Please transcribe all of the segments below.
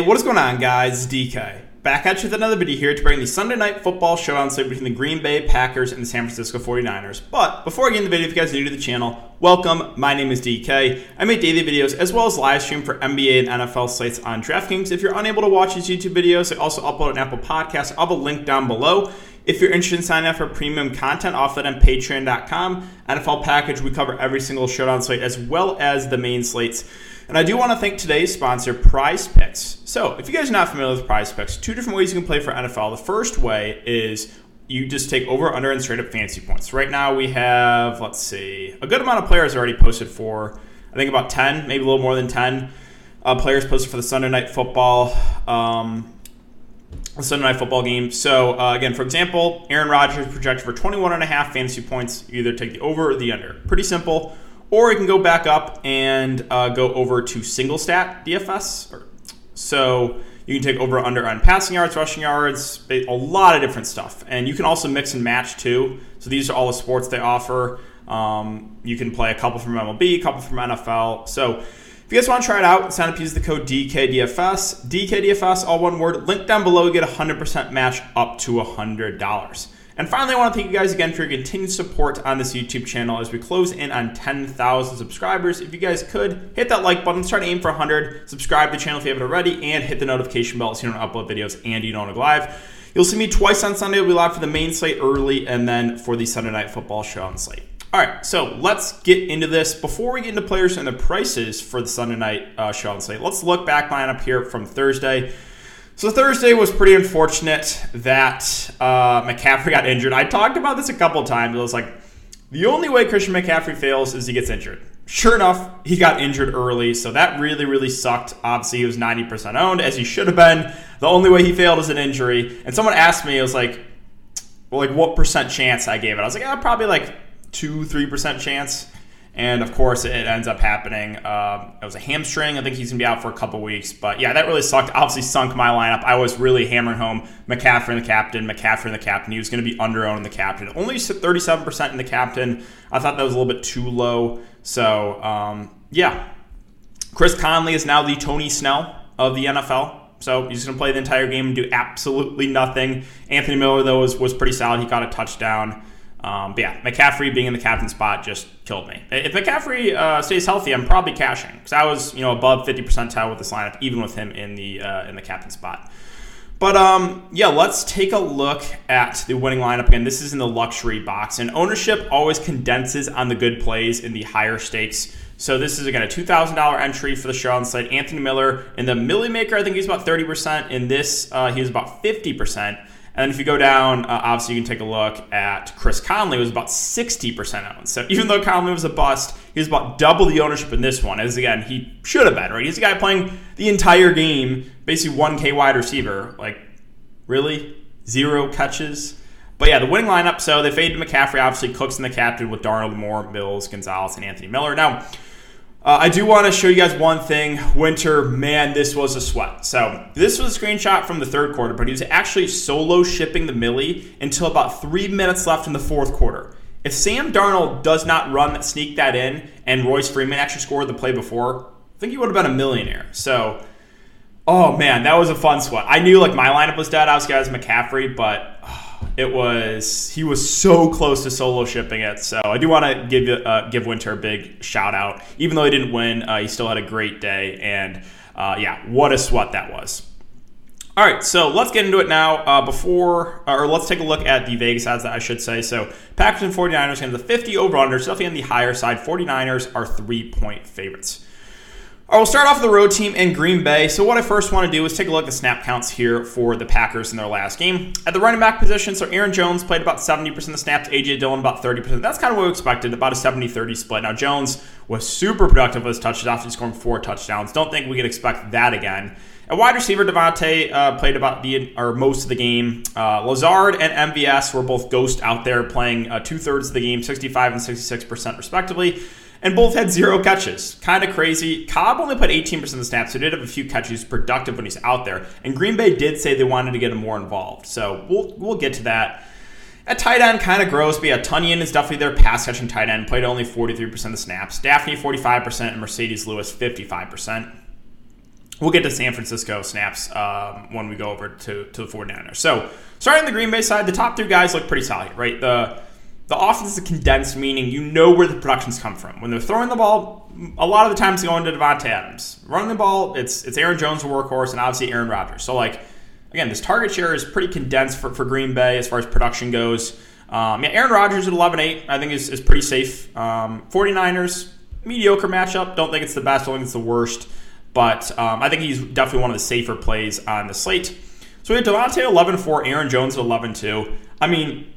What is going on, guys? DK. Back at you with another video here to bring the Sunday night football showdown slate between the Green Bay Packers and the San Francisco 49ers. But before I get into the video, if you guys are new to the channel, welcome. My name is DK. I make daily videos as well as live stream for NBA and NFL sites on DraftKings. If you're unable to watch these YouTube videos, I also upload an Apple Podcast. I'll have a link down below. If you're interested in signing up for premium content, off that on patreon.com. NFL package, we cover every single showdown slate as well as the main slates. And I do want to thank today's sponsor, Prize Picks. So, if you guys are not familiar with Prize Picks, two different ways you can play for NFL. The first way is you just take over, under, and straight up fantasy points. Right now, we have, let's see, a good amount of players already posted for, I think about 10, maybe a little more than 10 uh, players posted for the Sunday night football. Um, Sunday night football game. So uh, again, for example, Aaron Rodgers projected for 21 and a half fantasy points. You either take the over or the under. Pretty simple. Or you can go back up and uh, go over to single stat DFS. So you can take over under on passing yards, rushing yards, a lot of different stuff. And you can also mix and match too. So these are all the sports they offer. Um, you can play a couple from MLB, a couple from NFL. So if you guys want to try it out, sign up, use the code DKDFS. DKDFS, all one word. Link down below, you get a 100% match up to $100. And finally, I want to thank you guys again for your continued support on this YouTube channel as we close in on 10,000 subscribers. If you guys could hit that like button, start to aim for 100, subscribe to the channel if you haven't already, and hit the notification bell so you don't upload videos and you don't go live. You'll see me twice on Sunday. We'll be live for the main slate early and then for the Sunday night football showdown slate. All right, so let's get into this. Before we get into players and the prices for the Sunday night uh, showdown slate, let's look back line up here from Thursday. So Thursday was pretty unfortunate that uh, McCaffrey got injured. I talked about this a couple times. It was like the only way Christian McCaffrey fails is he gets injured. Sure enough, he got injured early, so that really, really sucked. Obviously, he was 90% owned, as he should have been. The only way he failed is an injury. And someone asked me, it was like, well, like what percent chance I gave it? I was like, oh, probably like two, three percent chance. And of course, it ends up happening. Um, it was a hamstring. I think he's going to be out for a couple weeks. But yeah, that really sucked. Obviously, sunk my lineup. I was really hammering home McCaffrey and the captain, McCaffrey and the captain. He was going to be under owned in the captain. Only 37% in the captain. I thought that was a little bit too low. So um, yeah. Chris Conley is now the Tony Snell of the NFL. So he's going to play the entire game and do absolutely nothing. Anthony Miller, though, was, was pretty solid. He got a touchdown. Um, but yeah, McCaffrey being in the captain spot just killed me. If McCaffrey uh, stays healthy, I'm probably cashing because I was you know above 50 percentile with this lineup, even with him in the uh, in the captain spot. But um, yeah, let's take a look at the winning lineup again. This is in the luxury box, and ownership always condenses on the good plays in the higher stakes. So this is again a two thousand dollar entry for the show on site. Anthony Miller in the Millie Maker, I think he's about thirty percent. In this, uh, he was about fifty percent. And then if you go down, uh, obviously you can take a look at Chris Conley was about 60% owned. So even though Conley was a bust, he was about double the ownership in this one. As again, he should have been, right? He's a guy playing the entire game, basically 1K wide receiver. Like, really? Zero catches? But yeah, the winning lineup, so they faded McCaffrey, obviously Cooks and the captain with Darnold, Moore, Mills, Gonzalez, and Anthony Miller. Now, uh, I do want to show you guys one thing. Winter, man, this was a sweat. So this was a screenshot from the third quarter, but he was actually solo shipping the Millie until about three minutes left in the fourth quarter. If Sam Darnold does not run that, sneak that in, and Royce Freeman actually scored the play before, I think he would have been a millionaire. So, oh man, that was a fun sweat. I knew like my lineup was dead. I was guys McCaffrey, but. Oh, it was he was so close to solo shipping it. So I do want to give uh, give Winter a big shout out. Even though he didn't win, uh, he still had a great day, and uh, yeah, what a sweat that was. All right, so let's get into it now. Uh, before, or let's take a look at the Vegas odds that I should say. So Packers and 49ers into the 50 over under, definitely on the higher side. 49ers are three point favorites. All right, we'll start off with the road team in Green Bay. So, what I first want to do is take a look at the snap counts here for the Packers in their last game. At the running back position, so Aaron Jones played about 70% of the snaps, A.J. Dillon about 30%. That's kind of what we expected, about a 70 30 split. Now, Jones was super productive with his touches after scoring four touchdowns. Don't think we could expect that again. At wide receiver, Davante uh, played about the or most of the game. Uh, Lazard and MVS were both ghost out there playing uh, two thirds of the game, 65 and 66% respectively and both had zero catches. Kind of crazy. Cobb only put 18% of the snaps, so he did have a few catches. Productive when he's out there. And Green Bay did say they wanted to get him more involved. So we'll we'll get to that. At tight end, kind of gross, but yeah, Tonyan is definitely their pass catching tight end. Played only 43% of the snaps. Dafney 45%, and Marcedes Lewis, 55%. we'll get to San Francisco snaps um, when we go over to, to the 49ers. So, starting the Green Bay side, the top three guys look pretty solid, right? The the offense is condensed, meaning you know where the productions come from. When they're throwing the ball, a lot of the times going to Davante Adams. Running the ball, it's it's Aaron Jones, the workhorse, and obviously Aaron Rodgers. So like again, this target share is pretty condensed for, for Green Bay as far as production goes. Um, yeah, Aaron Rodgers at 11-8, I think is, is pretty safe. Um, 49ers, mediocre matchup. Don't think it's the best. Don't think it's the worst. But um, I think he's definitely one of the safer plays on the slate. So we have Davante 11-4, Aaron Jones at 11-2. I mean,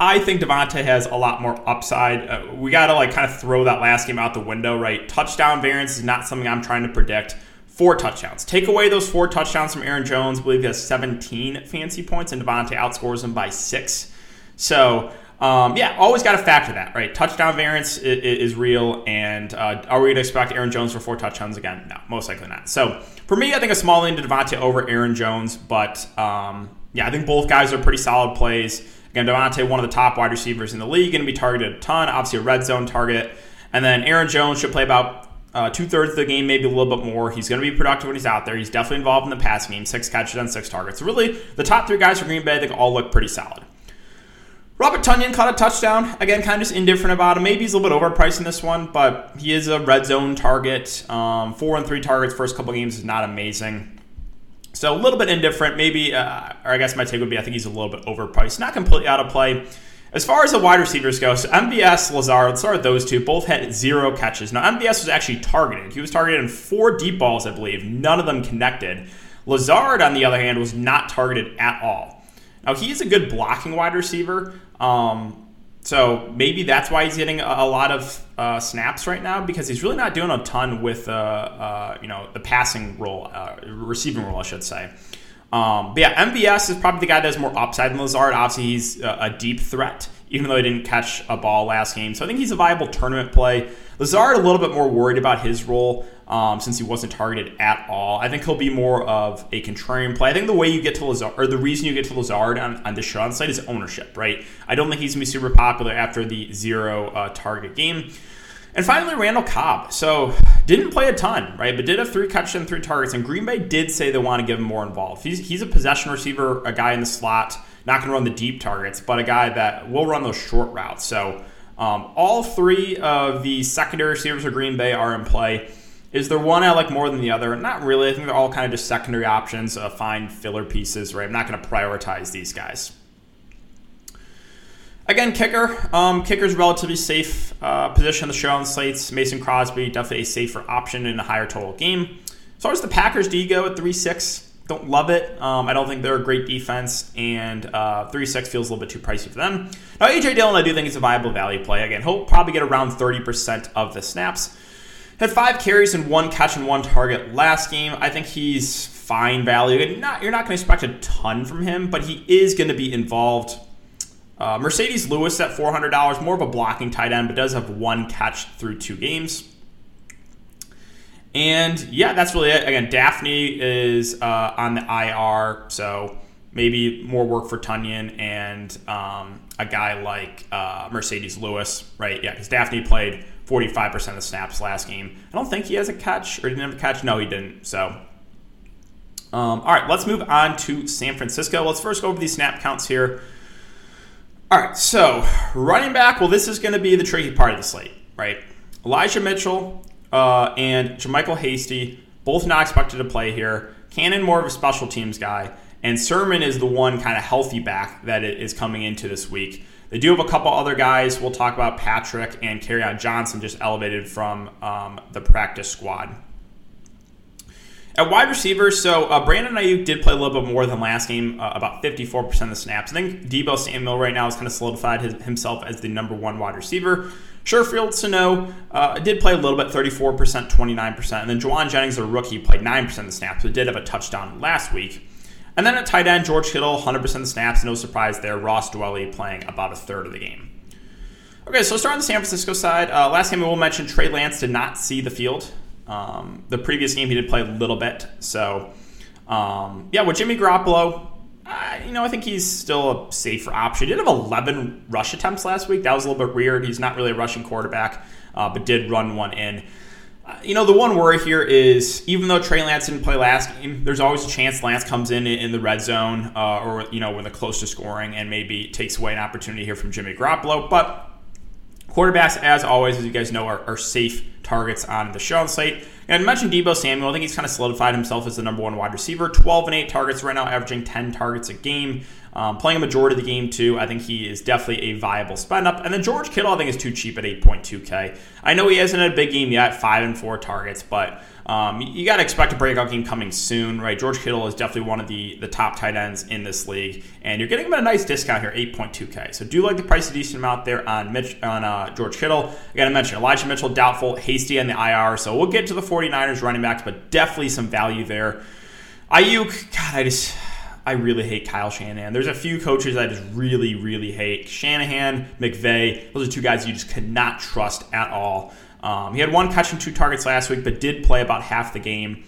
I think Davante has a lot more upside. Uh, we got to like kind of throw that last game out the window, right? Touchdown variance is not something I'm trying to predict. Four touchdowns. Take away those four touchdowns from Aaron Jones. I believe he has 17 fancy points, and Davante outscores him by six. So, um, yeah, always got to factor that, right? Touchdown variance is, is real, and uh, are we going to expect Aaron Jones for four touchdowns again? No, most likely not. So, for me, I think a small lean to Davante over Aaron Jones, but um, yeah, I think both guys are pretty solid plays. Again, Davante, one of the top wide receivers in the league, going to be targeted a ton. Obviously, a red zone target. And then Aaron Jones should play about uh, two thirds of the game, maybe a little bit more. He's going to be productive when he's out there. He's definitely involved in the passing game, six catches on six targets. So really, the top three guys for Green Bay, they all look pretty solid. Robert Tonyan caught a touchdown. Again, kind of just indifferent about him. Maybe he's a little bit overpriced in this one, but he is a red zone target. Um, four and three targets first couple games is not amazing. So a little bit indifferent, maybe, uh, or I guess my take would be I think he's a little bit overpriced, not completely out of play. As far as the wide receivers go, so MVS, Lazard, let's start with those two. Both had zero catches. Now, MVS was actually targeted. He was targeted in four deep balls, I believe. None of them connected. Lazard, on the other hand, was not targeted at all. Now, he's a good blocking wide receiver. Um, so maybe that's why he's getting a, lot of uh, snaps right now because he's really not doing a ton with uh, uh, you know the passing role, uh, receiving role, I should say. Um, but yeah, MVS is probably the guy that has more upside than Lazard. Obviously, he's a, a deep threat even though he didn't catch a ball last game. So I think he's a viable tournament play. Lazard a little bit more worried about his role um, since he wasn't targeted at all. I think he'll be more of a contrarian play. I think the way you get to Lazard, or the reason you get to Lazard on, on Sean site is ownership, right? I don't think he's going to be super popular after the zero uh, target game. And finally, Randall Cobb. So didn't play a ton, right? But did have three catches and three targets. And Green Bay did say they want to give him more involved. He's, he's a possession receiver, a guy in the slot not going to run the deep targets, but a guy that will run those short routes. So um, all three of the secondary receivers for Green Bay are in play. Is there one I like more than the other? Not really. I think they're all kind of just secondary options, uh, fine filler pieces, right? I'm not going to prioritize these guys. Again, kicker. Um, kicker's relatively safe uh, position on the showdown slates. Mason Crosby, definitely a safer option in a higher total game. As far as the Packers do you go at 3 6, don't love it. Um, I don't think they're a great defense, and uh, 3 6 feels a little bit too pricey for them. Now, A.J. Dillon, I do think is a viable value play. Again, he'll probably get around 30% of the snaps. Had five carries and one catch and one target last game. I think he's fine value. Not, you're not going to expect a ton from him, but he is going to be involved. Uh, Marcedes Lewis at $400, more of a blocking tight end, but does have one catch through two games. And yeah, that's really it. Again, Dafney is uh, on the IR, so maybe more work for Tonyan and um, a guy like uh, Marcedes Lewis, right? Yeah, because Dafney played 45% of the snaps last game. I don't think he has a catch or didn't have a catch. No, he didn't. So, um, all right, let's move on to San Francisco. Let's first go over these snap counts here. All right, so running back, well, this is going to be the tricky part of the slate, right? Elijah Mitchell uh, and JaMycal Hasty, both not expected to play here. Cannon, more of a special teams guy. And Sermon is the one kind of healthy back that is coming into this week. They do have a couple other guys. We'll talk about Patrick and Kerryon Johnson just elevated from um, the practice squad. At wide receiver, so uh, Brandon Aiyuk did play a little bit more than last game, uh, about 54% of the snaps. I think Deebo Samuel right now has kind of solidified his, himself as the number one wide receiver. Sherfield Sanu uh, did play a little bit, 34%, 29%. And then Jauan Jennings, a rookie, played 9% of the snaps, but did have a touchdown last week. And then at tight end, George Kittle, 100% of the snaps. No surprise there. Ross Dwelley playing about a third of the game. Okay, so starting on the San Francisco side, uh, last game we will mention Trey Lance did not see the field. Um, the previous game he did play a little bit. So, um, yeah, with Jimmy Garoppolo, uh, you know, I think he's still a safer option. He did have 11 rush attempts last week. That was a little bit weird. He's not really a rushing quarterback, uh, but did run one in. you know, the one worry here is even though Trey Lance didn't play last game, there's always a chance Lance comes in in the red zone uh, or, you know, when they're close to scoring and maybe takes away an opportunity here from Jimmy Garoppolo. But quarterbacks, as always, as you guys know, are, are safe targets on the show slate. And I mentioned Deebo Samuel. I think he's kind of solidified himself as the number one wide receiver. 12 and 8 targets right now, averaging 10 targets a game. Um, playing a majority of the game, too. I think he is definitely a viable spend up. And then George Kittle, I think, is too cheap at 8.2K. I know he hasn't had a big game yet, 5 and 4 targets, but um, you got to expect a breakout game coming soon, right? George Kittle is definitely one of the, the top tight ends in this league, and you're getting him at a nice discount here, 8.2K. So do like the price a decent amount there on Mitch on uh, George Kittle. Again, I mentioned Elijah Mitchell doubtful, Hasty on the IR. So we'll get to the 49ers running backs, but definitely some value there. Aiyuk, God, I just I really hate Kyle Shanahan. There's a few coaches I just really, really hate. Shanahan, McVay, those are two guys you just cannot trust at all. Um, he had one catch and two targets last week, but did play about half the game.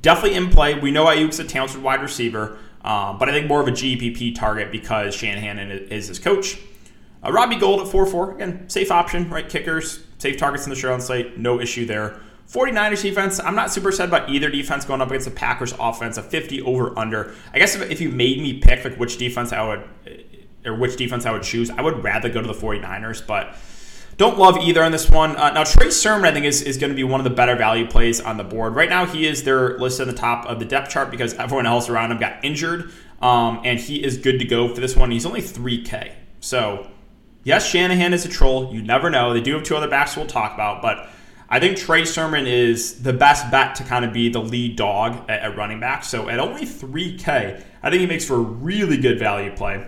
Definitely in play. We know Aiyuk's a talented wide receiver, um, but I think more of a GPP target because Shanahan is his coach. Uh, Robbie Gould at 4 4. Again, safe option, right? Kickers, safe targets in the showdown slate. No issue there. 49ers defense, I'm not super excited about either defense going up against the Packers offense, a 50 over under. I guess if, if you made me pick like which defense I would or which defense I would choose, I would rather go to the 49ers, but don't love either on this one. Uh, now, Trey Sermon, I think, is, is going to be one of the better value plays on the board. Right now, he is there listed on the top of the depth chart because everyone else around him got injured, um, and he is good to go for this one. He's only 3K. So, yes, Shanahan is a troll. You never know. They do have two other backs we'll talk about, but I think Trey Sermon is the best bet to kind of be the lead dog at, at running back. So, at only 3K, I think he makes for a really good value play.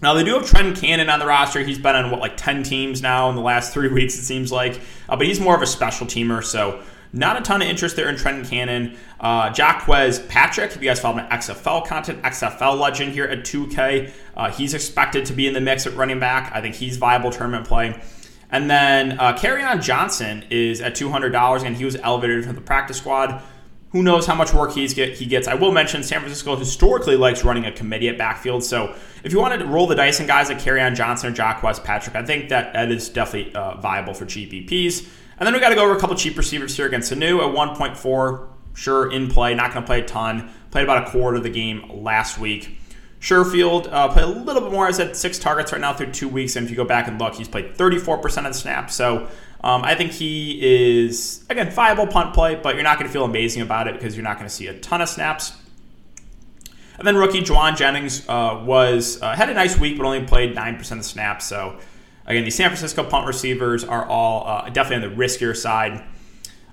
Now they do have Trent Cannon on the roster. He's been on what like ten teams now in the last three weeks. It seems like, uh, but he's more of a special teamer. So not a ton of interest there in Trent Cannon. Uh, Jacques Patrick, if you guys follow my XFL content, XFL legend here at 2K, uh, he's expected to be in the mix at running back. I think he's viable tournament play. And then uh, Kerryon Johnson is at $200, and he was elevated from the practice squad. Who knows how much work he's get, he gets? I will mention San Francisco historically likes running a committee at backfield. So if you wanted to roll the dice and guys like Kerryon Johnson or Jacques Patrick, I think that that is definitely uh, viable for GPPs. And then we got to go over a couple cheap receivers here against Sanu at 1.4. Sure, in play, not going to play a ton. Played about a quarter of the game last week. Sherfield uh, played a little bit more. I said six targets right now through two weeks. And if you go back and look, he's played 34% of the snaps. So um, I think he is, again, viable punt play, but you're not going to feel amazing about it because you're not going to see a ton of snaps. And then rookie Jauan Jennings uh, was uh, had a nice week, but only played 9% of the snaps. So, again, the San Francisco punt receivers are all uh, definitely on the riskier side.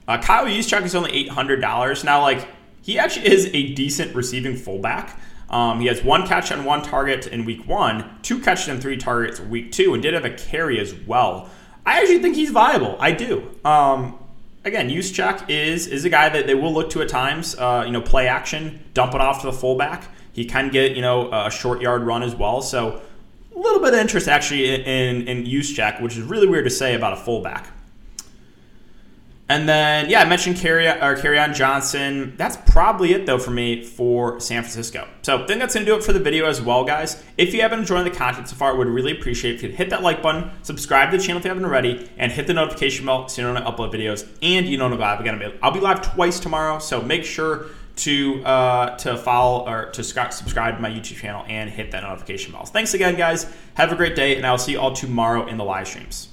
Uh, Kyle Juszczyk is only $800. Now, like, he actually is a decent receiving fullback. Um, he has one catch and one target in week one, two catches and three targets week two, and did have a carry as well. I actually think he's viable. I do. Um, again, Juszczyk is is a guy that they will look to at times. Uh, you know, play action, dump it off to the fullback. He can get you know a short yard run as well. So little bit of interest actually in in, in Juszczyk, which is really weird to say about a fullback. And then, yeah, I mentioned Carry or Kerryon Johnson. That's probably it though for me for San Francisco. So I think that's gonna do it for the video as well, guys. If you haven't enjoyed the content so far, I would really appreciate if you'd hit that like button, subscribe to the channel if you haven't already, and hit the notification bell so you know when I upload videos. And you know when I'm live again. I'll be live twice tomorrow, so make sure to uh, to follow or to subscribe to my YouTube channel and hit that notification bell. Thanks again, guys. Have a great day, and I'll see you all tomorrow in the live streams.